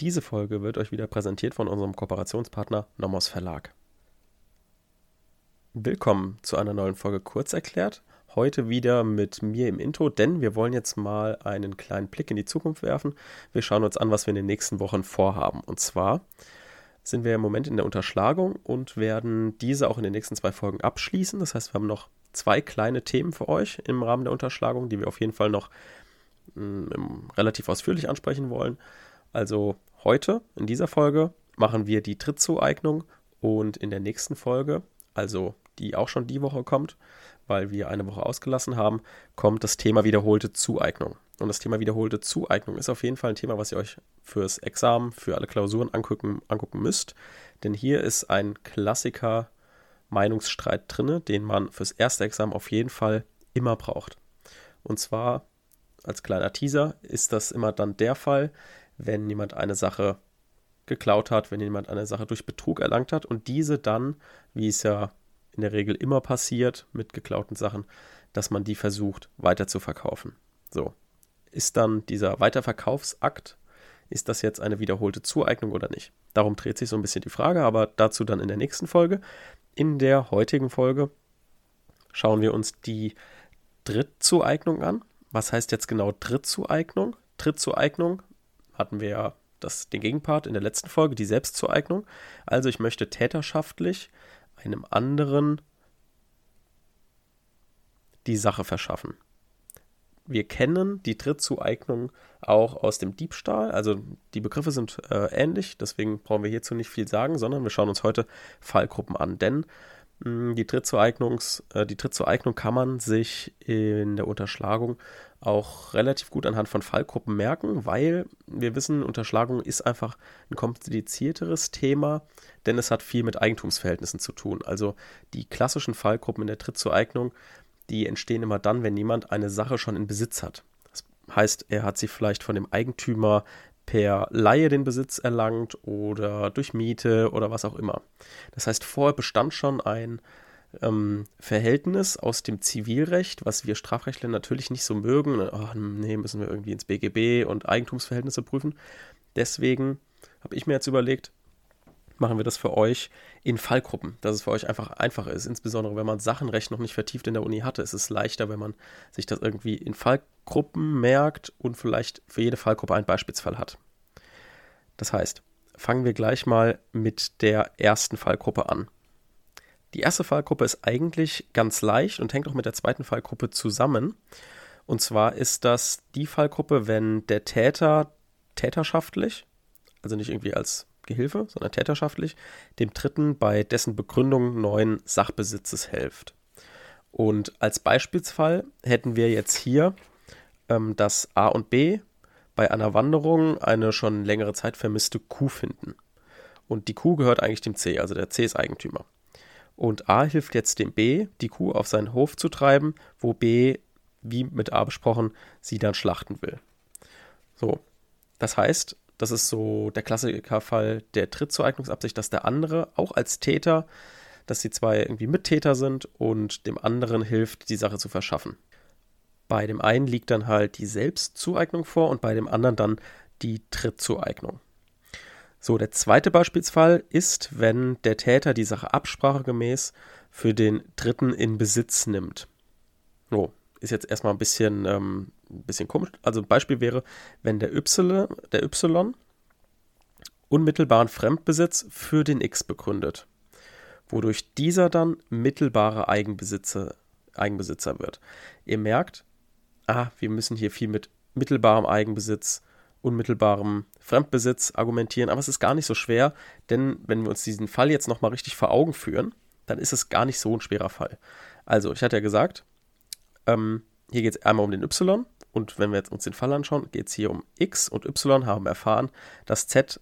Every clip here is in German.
Diese Folge wird euch wieder präsentiert von unserem Kooperationspartner Nomos Verlag. Willkommen zu einer neuen Folge Kurzerklärt. Heute wieder mit mir im Intro, denn wir wollen jetzt mal einen kleinen Blick in die Zukunft werfen. Wir schauen uns an, was wir in den nächsten Wochen vorhaben. Und zwar sind wir im Moment in der Unterschlagung und werden diese auch in den nächsten zwei Folgen abschließen. Das heißt, wir haben noch zwei kleine Themen für euch im Rahmen der Unterschlagung, die wir auf jeden Fall noch mh, mm, relativ ausführlich ansprechen wollen. Also heute in dieser Folge machen wir die Trittzueignung und in der nächsten Folge, also die auch schon die Woche kommt, weil wir eine Woche ausgelassen haben, kommt das Thema wiederholte Zueignung. Und das Thema wiederholte Zueignung ist auf jeden Fall ein Thema, was ihr euch fürs Examen, für alle Klausuren angucken, angucken müsst. Denn hier ist ein Klassiker Meinungsstreit drinne, den man fürs erste Examen auf jeden Fall immer braucht. Und zwar als kleiner Teaser ist das immer dann der Fall, wenn jemand eine Sache geklaut hat, wenn jemand eine Sache durch Betrug erlangt hat und diese dann, wie es ja in der Regel immer passiert mit geklauten Sachen, dass man die versucht weiter zu verkaufen. So, ist dann dieser Weiterverkaufsakt, ist das jetzt eine wiederholte Zueignung oder nicht? Darum dreht sich so ein bisschen die Frage, aber dazu dann in der nächsten Folge. In der heutigen Folge schauen wir uns die Drittzueignung an. Was heißt jetzt genau Drittzueignung? Drittzueignung hatten wir ja das, den Gegenpart in der letzten Folge, die Selbstzueignung. Also ich möchte täterschaftlich einem anderen die Sache verschaffen. Wir kennen die Drittzueignung auch aus dem Diebstahl. Also die Begriffe sind äh, ähnlich, deswegen brauchen wir hierzu nicht viel sagen, sondern wir schauen uns heute Fallgruppen an. Denn die, Drittzueignungs, äh, die Drittzueignung kann man sich in der Unterschlagung auch relativ gut anhand von Fallgruppen merken, weil wir wissen, Unterschlagung ist einfach ein komplizierteres Thema, denn es hat viel mit Eigentumsverhältnissen zu tun. Also die klassischen Fallgruppen in der Trittzueignung, die entstehen immer dann, wenn jemand eine Sache schon in Besitz hat. Das heißt, er hat sie vielleicht von dem Eigentümer per Laie den Besitz erlangt oder durch Miete oder was auch immer. Das heißt, vorher bestand schon ein ähm, Verhältnis aus dem Zivilrecht, was wir Strafrechtler natürlich nicht so mögen. Oh, nee, müssen wir irgendwie ins BGB und Eigentumsverhältnisse prüfen. Deswegen habe ich mir jetzt überlegt, machen wir das für euch in Fallgruppen, dass es für euch einfach einfacher ist. Insbesondere wenn man Sachenrecht noch nicht vertieft in der Uni hatte, ist es leichter, wenn man sich das irgendwie in Fallgruppen merkt und vielleicht für jede Fallgruppe einen Beispielsfall hat. Das heißt, fangen wir gleich mal mit der ersten Fallgruppe an. Die erste Fallgruppe ist eigentlich ganz leicht und hängt auch mit der zweiten Fallgruppe zusammen. Und zwar ist das die Fallgruppe, wenn der Täter täterschaftlich, also nicht irgendwie als Gehilfe, sondern täterschaftlich, dem Dritten bei dessen Begründung neuen Sachbesitzes hilft. Und als Beispielsfall hätten wir jetzt hier, ähm, dass A und B bei einer Wanderung eine schon längere Zeit vermisste Kuh finden. Und die Kuh gehört eigentlich dem C, also der C ist Eigentümer. Und A hilft jetzt dem B, die Kuh auf seinen Hof zu treiben, wo B, wie mit A besprochen, sie dann schlachten will. So, das heißt, das ist so der Klassikerfall der Trittzueignungsabsicht, dass der andere auch als Täter, dass die zwei irgendwie Mittäter sind und dem anderen hilft, die Sache zu verschaffen. Bei dem einen liegt dann halt die Selbstzueignung vor und bei dem anderen dann die Trittzueignung. So, der zweite Beispielsfall ist, wenn der Täter die Sache absprachegemäß für den Dritten in Besitz nimmt. So, ist jetzt erstmal ein bisschen, ähm, ein bisschen komisch. Also ein Beispiel wäre, wenn der Y, der Y unmittelbaren Fremdbesitz für den X begründet, wodurch dieser dann mittelbare Eigenbesitzer, Eigenbesitzer wird. Ihr merkt, ah, wir müssen hier viel mit mittelbarem Eigenbesitz unmittelbarem Fremdbesitz argumentieren, aber es ist gar nicht so schwer, denn wenn wir uns diesen Fall jetzt nochmal richtig vor Augen führen, dann ist es gar nicht so ein schwerer Fall. Also, ich hatte ja gesagt, ähm, hier geht es einmal um den Y und wenn wir jetzt uns den Fall anschauen, geht es hier um X und Y haben erfahren, dass Z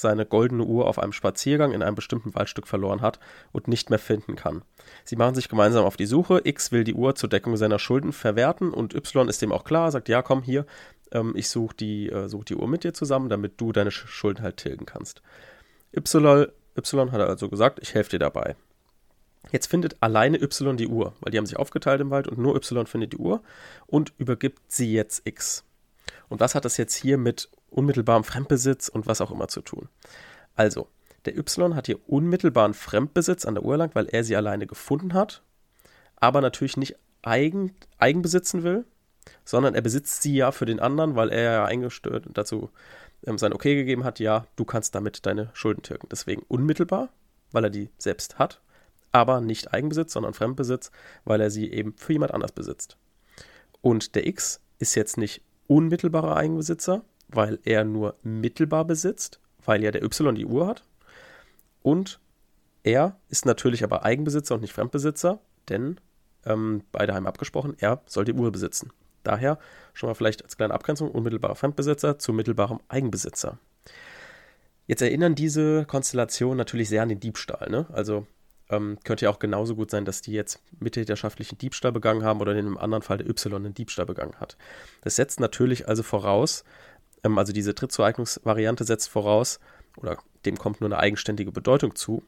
seine goldene Uhr auf einem Spaziergang in einem bestimmten Waldstück verloren hat und nicht mehr finden kann. Sie machen sich gemeinsam auf die Suche. X will die Uhr zur Deckung seiner Schulden verwerten und Y ist dem auch klar, sagt, ja, komm hier, ähm, ich suche die, äh, such die Uhr mit dir zusammen, damit du deine Schulden halt tilgen kannst. Y, y hat also gesagt, ich helfe dir dabei. Jetzt findet alleine Y die Uhr, weil die haben sich aufgeteilt im Wald und nur Y findet die Uhr und übergibt sie jetzt X. Und was hat das jetzt hier mit unmittelbarem Fremdbesitz und was auch immer zu tun. Also, der Y hat hier unmittelbaren Fremdbesitz an der Uhr erlangt, weil er sie alleine gefunden hat, aber natürlich nicht eigen, eigenbesitzen will, sondern er besitzt sie ja für den anderen, weil er ja eingestört dazu ähm, sein Okay gegeben hat, ja, du kannst damit deine Schulden tilgen. Deswegen unmittelbar, weil er die selbst hat, aber nicht Eigenbesitz, sondern Fremdbesitz, weil er sie eben für jemand anders besitzt. Und der X ist jetzt nicht unmittelbarer Eigenbesitzer, weil er nur mittelbar besitzt, weil ja der Y die Uhr hat. Und er ist natürlich aber Eigenbesitzer und nicht Fremdbesitzer, denn ähm, beide haben abgesprochen, er soll die Uhr besitzen. Daher schon mal vielleicht als kleine Abgrenzung unmittelbarer Fremdbesitzer zu mittelbarem Eigenbesitzer. Jetzt erinnern diese Konstellationen natürlich sehr an den Diebstahl. Ne? Also ähm, könnte ja auch genauso gut sein, dass die jetzt mittäterschaftlichen Diebstahl begangen haben oder in einem anderen Fall der Y einen Diebstahl begangen hat. Das setzt natürlich also voraus, ähm, also diese Trittzueignungsvariante setzt voraus, oder dem kommt nur eine eigenständige Bedeutung zu,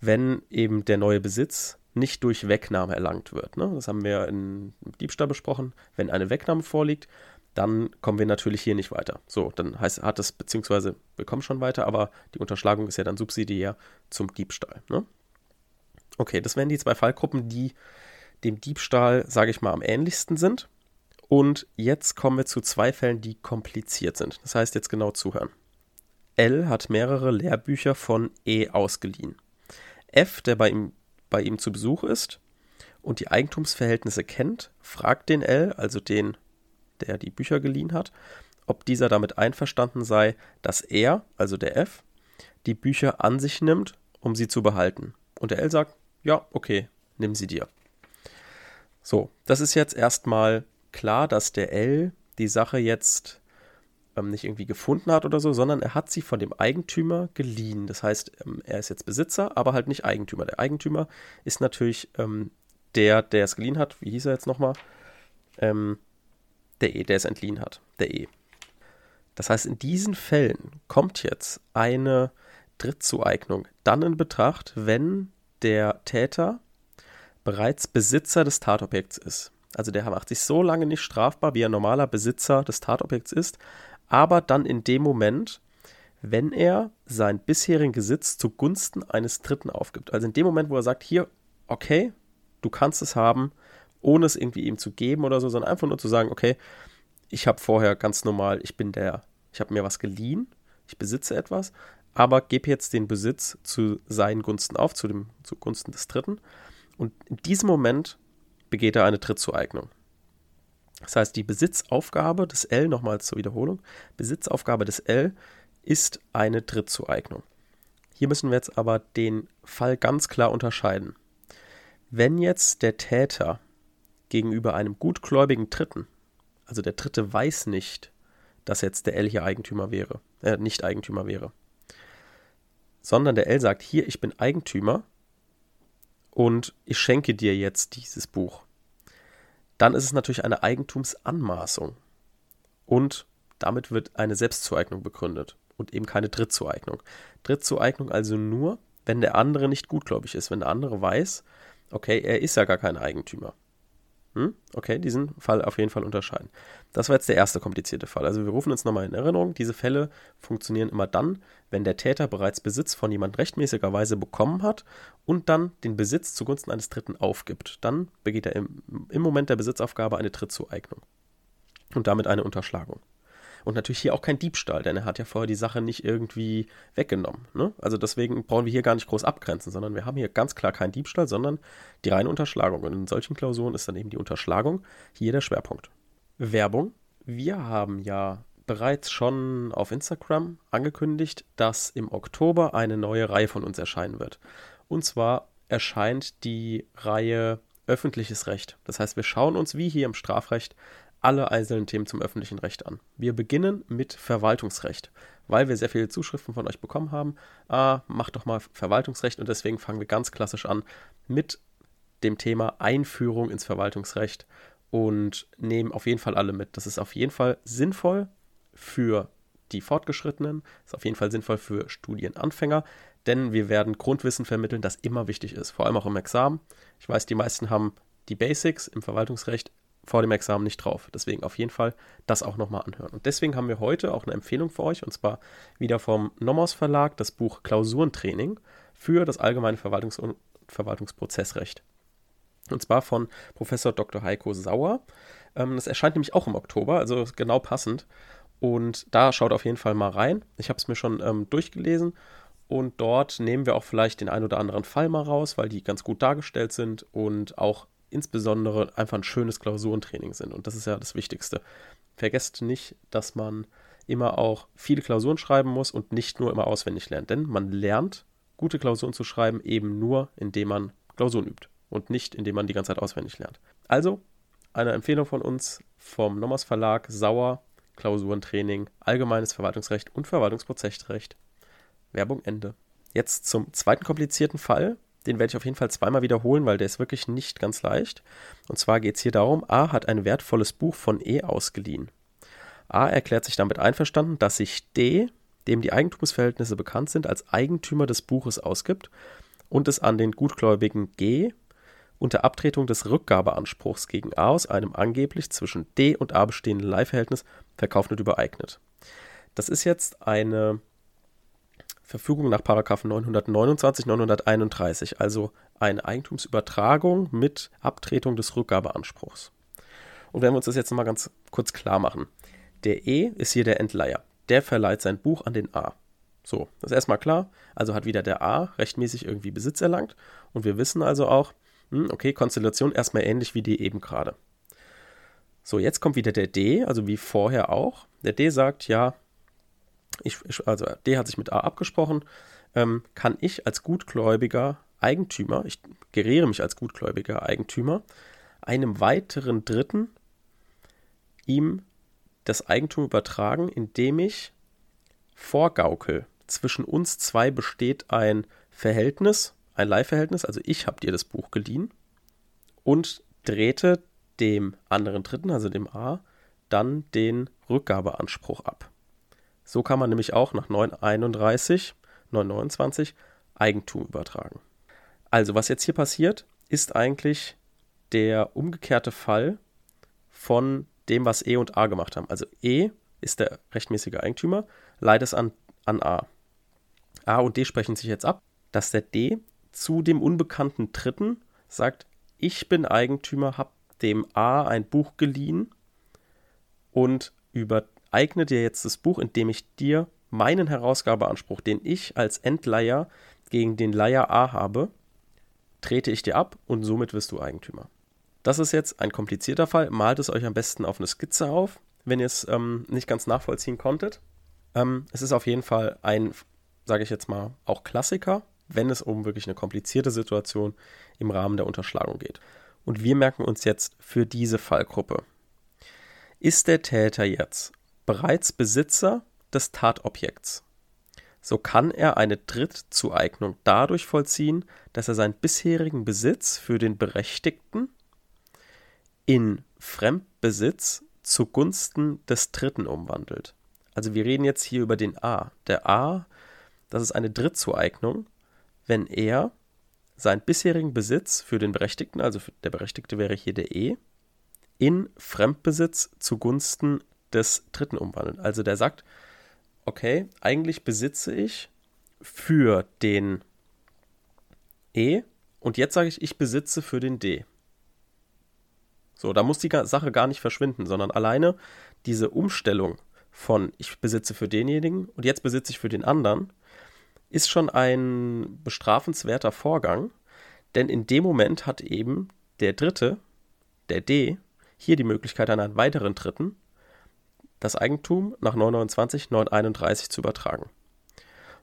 wenn eben der neue Besitz nicht durch Wegnahme erlangt wird. Ne? Das haben wir im Diebstahl besprochen. Wenn eine Wegnahme vorliegt, dann kommen wir natürlich hier nicht weiter. So, dann heißt, hat es, beziehungsweise wir kommen schon weiter, aber die Unterschlagung ist ja dann subsidiär zum Diebstahl. Ne? Okay, das wären die zwei Fallgruppen, die dem Diebstahl, sage ich mal, am ähnlichsten sind. Und jetzt kommen wir zu zwei Fällen, die kompliziert sind. Das heißt, jetzt genau zuhören. L hat mehrere Lehrbücher von E ausgeliehen. F, der bei ihm bei ihm zu Besuch ist und die Eigentumsverhältnisse kennt, fragt den L, also den, der die Bücher geliehen hat, ob dieser damit einverstanden sei, dass er, also der F, die Bücher an sich nimmt, um sie zu behalten. Und der L sagt, ja, okay, nimm sie dir. So, das ist jetzt erstmal klar, dass der L die Sache jetzt ähm, nicht irgendwie gefunden hat oder so, sondern er hat sie von dem Eigentümer geliehen. Das heißt, ähm, er ist jetzt Besitzer, aber halt nicht Eigentümer. Der Eigentümer ist natürlich ähm, der, der es geliehen hat. Wie hieß er jetzt nochmal? Ähm, der E, der es entliehen hat. Der E. Das heißt, in diesen Fällen kommt jetzt eine Drittzueignung dann in Betracht, wenn der Täter bereits Besitzer des Tatobjekts ist. Also der macht sich so lange nicht strafbar, wie ein normaler Besitzer des Tatobjekts ist, aber dann in dem Moment, wenn er seinen bisherigen Besitz zugunsten eines Dritten aufgibt. Also in dem Moment, wo er sagt, hier, okay, du kannst es haben, ohne es irgendwie ihm zu geben oder so, sondern einfach nur zu sagen, okay, ich habe vorher ganz normal, ich bin der, ich habe mir was geliehen, ich besitze etwas, aber gebe jetzt den Besitz zu seinen Gunsten auf, zu dem zugunsten des Dritten. Und in diesem Moment begeht er eine Trittzueignung. Das heißt, die Besitzaufgabe des L, nochmal zur Wiederholung, Besitzaufgabe des L ist eine Drittzueignung. Hier müssen wir jetzt aber den Fall ganz klar unterscheiden. Wenn jetzt der Täter gegenüber einem gutgläubigen Dritten, also der Dritte weiß nicht, dass jetzt der L hier Eigentümer wäre, äh, nicht Eigentümer wäre, sondern der L sagt, hier, ich bin Eigentümer und ich schenke dir jetzt dieses Buch dann ist es natürlich eine Eigentumsanmaßung. Und damit wird eine Selbstzueignung begründet und eben keine Drittzueignung. Drittzueignung also nur, wenn der andere nicht gutgläubig ist, wenn der andere weiß, okay, er ist ja gar kein Eigentümer. Hm? Okay, diesen Fall auf jeden Fall unterscheiden. Das war jetzt der erste komplizierte Fall. Also wir rufen uns nochmal in Erinnerung, diese Fälle funktionieren immer dann, wenn der Täter bereits Besitz von jemand rechtmäßigerweise bekommen hat und dann den Besitz zugunsten eines Dritten aufgibt. Dann begeht er im, im Moment der Besitzaufgabe eine Drittzueignung und damit eine Unterschlagung. Und natürlich hier auch kein Diebstahl, denn er hat ja vorher die Sache nicht irgendwie weggenommen. Ne? Also deswegen brauchen wir hier gar nicht groß abgrenzen, sondern wir haben hier ganz klar keinen Diebstahl, sondern die reine Unterschlagung. Und in solchen Klausuren ist dann eben die Unterschlagung hier der Schwerpunkt. Werbung. Wir haben ja bereits schon auf Instagram angekündigt, dass im Oktober eine neue Reihe von uns erscheinen wird. Und zwar erscheint die Reihe öffentliches Recht. Das heißt, wir schauen uns wie hier im Strafrecht alle einzelnen Themen zum öffentlichen Recht an. Wir beginnen mit Verwaltungsrecht, weil wir sehr viele Zuschriften von euch bekommen haben. Ah, macht doch mal Verwaltungsrecht und deswegen fangen wir ganz klassisch an mit dem Thema Einführung ins Verwaltungsrecht und nehmen auf jeden Fall alle mit. Das ist auf jeden Fall sinnvoll für die Fortgeschrittenen, ist auf jeden Fall sinnvoll für Studienanfänger, denn wir werden Grundwissen vermitteln, das immer wichtig ist, vor allem auch im Examen. Ich weiß, die meisten haben die Basics im Verwaltungsrecht vor dem Examen nicht drauf. Deswegen auf jeden Fall das auch nochmal anhören. Und deswegen haben wir heute auch eine Empfehlung für euch, und zwar wieder vom Nomos Verlag, das Buch Klausurentraining für das allgemeine Verwaltungs- und Verwaltungsprozessrecht. Und zwar von Professor Dr. Heiko Sauer. Ähm, das erscheint nämlich auch im Oktober, also genau passend. Und da schaut auf jeden Fall mal rein. Ich habe es mir schon ähm, durchgelesen und dort nehmen wir auch vielleicht den ein oder anderen Fall mal raus, weil die ganz gut dargestellt sind und auch insbesondere einfach ein schönes Klausurentraining sind. Und das ist ja das Wichtigste. Vergesst nicht, dass man immer auch viele Klausuren schreiben muss und nicht nur immer auswendig lernt. Denn man lernt, gute Klausuren zu schreiben, eben nur, indem man Klausuren übt und nicht, indem man die ganze Zeit auswendig lernt. Also eine Empfehlung von uns vom Nommers Verlag, Sauer, Klausurentraining, Allgemeines Verwaltungsrecht und Verwaltungsprozessrecht. Werbung Ende. Jetzt zum zweiten komplizierten Fall, den werde ich auf jeden Fall zweimal wiederholen, weil der ist wirklich nicht ganz leicht. Und zwar geht es hier darum, A hat ein wertvolles Buch von E ausgeliehen. A erklärt sich damit einverstanden, dass sich D, dem die Eigentumsverhältnisse bekannt sind, als Eigentümer des Buches ausgibt und es an den Gutgläubigen G unter Abtretung des Rückgabeanspruchs gegen A aus einem angeblich zwischen D und A bestehenden Leihverhältnis verkauft und übereignet. Das ist jetzt eine Verfügung nach 929, 931, also eine Eigentumsübertragung mit Abtretung des Rückgabeanspruchs. Und wenn wir uns das jetzt nochmal ganz kurz klar machen. Der E ist hier der Entleiher. Der verleiht sein Buch an den A. So, das ist erstmal klar. Also hat wieder der A rechtmäßig irgendwie Besitz erlangt. Und wir wissen also auch, hm, okay, Konstellation erstmal ähnlich wie die eben gerade. So, jetzt kommt wieder der D, also wie vorher auch. Der D sagt, ja, ich, ich, also D hat sich mit A abgesprochen, ähm, kann ich als gutgläubiger Eigentümer, ich geriere mich als gutgläubiger Eigentümer, einem weiteren Dritten ihm das Eigentum übertragen, indem ich vorgaukel. Zwischen uns zwei besteht ein Verhältnis, ein Leihverhältnis, also ich habe dir das Buch geliehen und drehte dem anderen Dritten, also dem A, dann den Rückgabeanspruch ab. So kann man nämlich auch nach 931, 929 Eigentum übertragen. Also, was jetzt hier passiert, ist eigentlich der umgekehrte Fall von dem, was E und A gemacht haben. Also E ist der rechtmäßige Eigentümer, leiht es an, an A. A und D sprechen sich jetzt ab, dass der D zu dem unbekannten Dritten sagt, ich bin Eigentümer, habe dem A ein Buch geliehen und über eigne dir jetzt das Buch, indem ich dir meinen Herausgabeanspruch, den ich als Endleiher gegen den Leiher A habe, trete ich dir ab und somit wirst du Eigentümer. Das ist jetzt ein komplizierter Fall. Malt es euch am besten auf eine Skizze auf, wenn ihr es ähm, nicht ganz nachvollziehen konntet. Ähm, es ist auf jeden Fall ein, sage ich jetzt mal, auch Klassiker, wenn es um wirklich eine komplizierte Situation im Rahmen der Unterschlagung geht. Und wir merken uns jetzt für diese Fallgruppe. Ist der Täter jetzt bereits Besitzer des Tatobjekts. So kann er eine Drittzueignung dadurch vollziehen, dass er seinen bisherigen Besitz für den Berechtigten in Fremdbesitz zugunsten des Dritten umwandelt. Also wir reden jetzt hier über den A. Der A, das ist eine Drittzueignung, wenn er seinen bisherigen Besitz für den Berechtigten, also der Berechtigte wäre hier der E, in Fremdbesitz zugunsten des Dritten umwandeln. Also der sagt, okay, eigentlich besitze ich für den E und jetzt sage ich, ich besitze für den D. So, da muss die Sache gar nicht verschwinden, sondern alleine diese Umstellung von ich besitze für denjenigen und jetzt besitze ich für den anderen ist schon ein bestrafenswerter Vorgang, denn in dem Moment hat eben der Dritte, der D, hier die Möglichkeit an einen weiteren Dritten das Eigentum nach 929, 931 zu übertragen.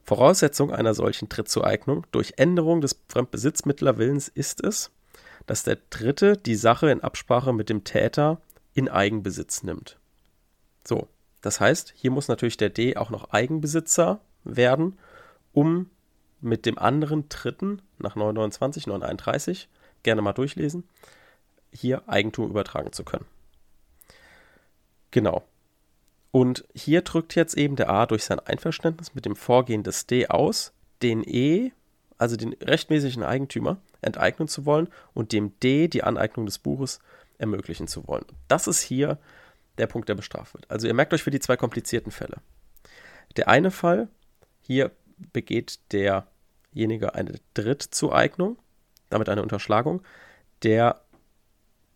Voraussetzung einer solchen Trittzueignung durch Änderung des Fremdbesitzmittlerwillens ist es, dass der Dritte die Sache in Absprache mit dem Täter in Eigenbesitz nimmt. So, das heißt, hier muss natürlich der D auch noch Eigenbesitzer werden, um mit dem anderen Dritten nach 929, 931, gerne mal durchlesen, hier Eigentum übertragen zu können. Genau. Und hier drückt jetzt eben der A durch sein Einverständnis mit dem Vorgehen des D aus, den E, also den rechtmäßigen Eigentümer, enteignen zu wollen und dem D die Aneignung des Buches ermöglichen zu wollen. Das ist hier der Punkt, der bestraft wird. Also ihr merkt euch für die zwei komplizierten Fälle. Der eine Fall, hier begeht derjenige eine Drittzueignung, damit eine Unterschlagung, der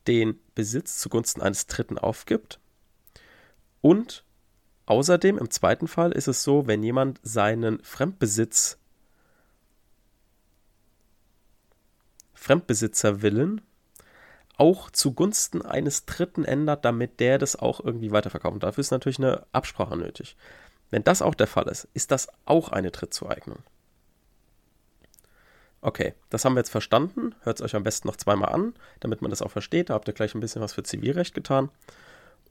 den Besitz zugunsten eines Dritten aufgibt. Und außerdem im zweiten Fall ist es so, wenn jemand seinen Fremdbesitz Fremdbesitzerwillen auch zugunsten eines Dritten ändert, damit der das auch irgendwie weiterverkauft. Und dafür ist natürlich eine Absprache nötig. Wenn das auch der Fall ist, ist das auch eine Drittzueignung. Okay, das haben wir jetzt verstanden. Hört es euch am besten noch zweimal an, damit man das auch versteht. Da habt ihr gleich ein bisschen was für Zivilrecht getan.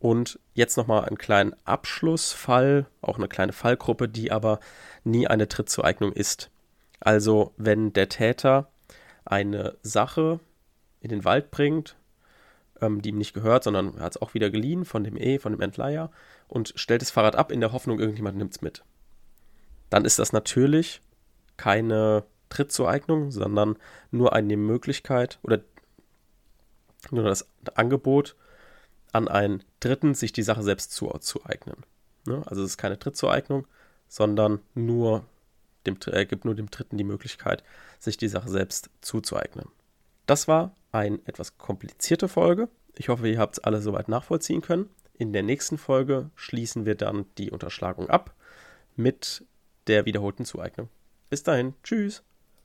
Und jetzt nochmal einen kleinen Abschlussfall, auch eine kleine Fallgruppe, die aber nie eine Drittzueignung ist. Also, wenn der Täter eine Sache in den Wald bringt, ähm, die ihm nicht gehört, sondern er hat es auch wieder geliehen von dem E, von dem Entleiher und stellt das Fahrrad ab in der Hoffnung, irgendjemand nimmt es mit. Dann ist das natürlich keine Trittzueignung, sondern nur eine Möglichkeit oder nur das Angebot an einen Dritten, sich die Sache selbst zuzueignen. Ne? Also es ist keine Trittzueignung, sondern nur dem, äh, gibt nur dem Dritten die Möglichkeit, sich die Sache selbst zuzueignen. Das war eine etwas komplizierte Folge. Ich hoffe, ihr habt es alle soweit nachvollziehen können. In der nächsten Folge schließen wir dann die Unterschlagung ab mit der wiederholten Zueignung. Bis dahin, tschüss.